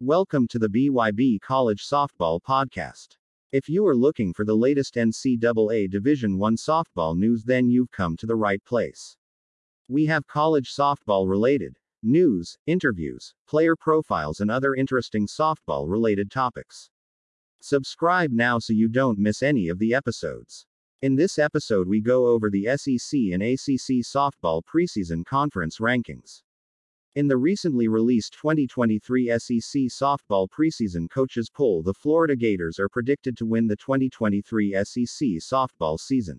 Welcome to the BYB College Softball Podcast. If you are looking for the latest NCAA Division I softball news, then you've come to the right place. We have college softball related news, interviews, player profiles, and other interesting softball related topics. Subscribe now so you don't miss any of the episodes. In this episode, we go over the SEC and ACC softball preseason conference rankings. In the recently released 2023 SEC softball preseason coaches poll, the Florida Gators are predicted to win the 2023 SEC softball season.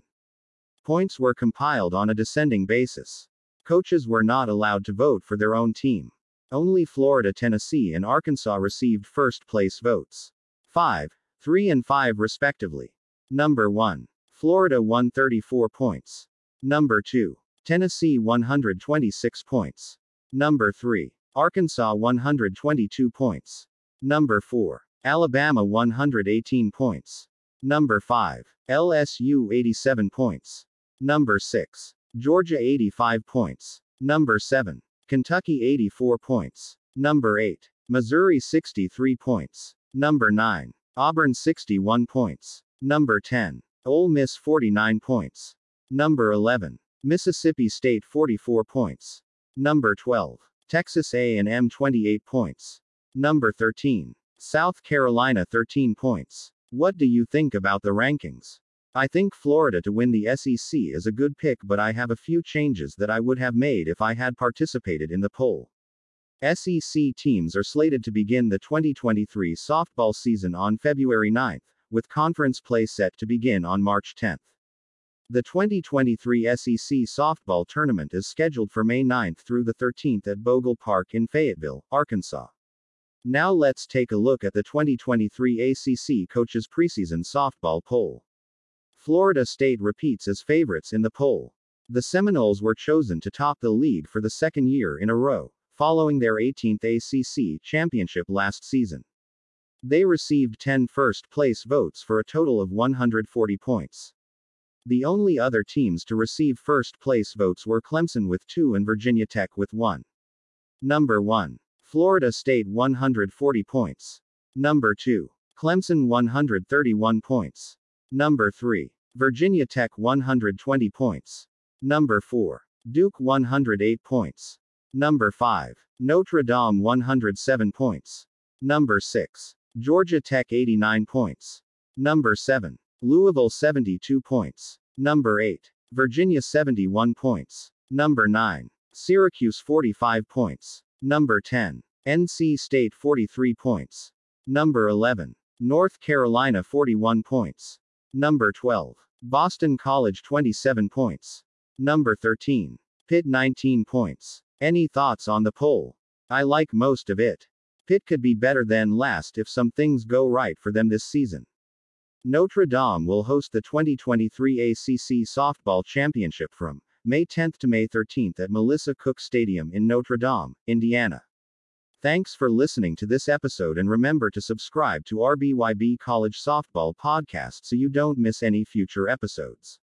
Points were compiled on a descending basis. Coaches were not allowed to vote for their own team. Only Florida, Tennessee, and Arkansas received first place votes. 5, 3, and 5 respectively. Number 1. Florida 134 points. Number 2. Tennessee 126 points. Number 3. Arkansas 122 points. Number 4. Alabama 118 points. Number 5. LSU 87 points. Number 6. Georgia 85 points. Number 7. Kentucky 84 points. Number 8. Missouri 63 points. Number 9. Auburn 61 points. Number 10. Ole Miss 49 points. Number 11. Mississippi State 44 points. Number 12. Texas A&M 28 points. Number 13. South Carolina 13 points. What do you think about the rankings? I think Florida to win the SEC is a good pick, but I have a few changes that I would have made if I had participated in the poll. SEC teams are slated to begin the 2023 softball season on February 9th, with conference play set to begin on March 10th. The 2023 SEC softball tournament is scheduled for May 9th through the 13th at Bogle Park in Fayetteville, Arkansas. Now let's take a look at the 2023 ACC coaches preseason softball poll. Florida State repeats as favorites in the poll. The Seminoles were chosen to top the league for the second year in a row, following their 18th ACC championship last season. They received 10 first place votes for a total of 140 points. The only other teams to receive first place votes were Clemson with 2 and Virginia Tech with 1. Number 1. Florida State 140 points. Number 2. Clemson 131 points. Number 3. Virginia Tech 120 points. Number 4. Duke 108 points. Number 5. Notre Dame 107 points. Number 6. Georgia Tech 89 points. Number 7. Louisville 72 points. Number 8. Virginia 71 points. Number 9. Syracuse 45 points. Number 10. NC State 43 points. Number 11. North Carolina 41 points. Number 12. Boston College 27 points. Number 13. Pitt 19 points. Any thoughts on the poll? I like most of it. Pitt could be better than last if some things go right for them this season. Notre Dame will host the 2023 ACC Softball Championship from May 10 to May 13 at Melissa Cook Stadium in Notre Dame, Indiana. Thanks for listening to this episode and remember to subscribe to our BYB College Softball Podcast so you don't miss any future episodes.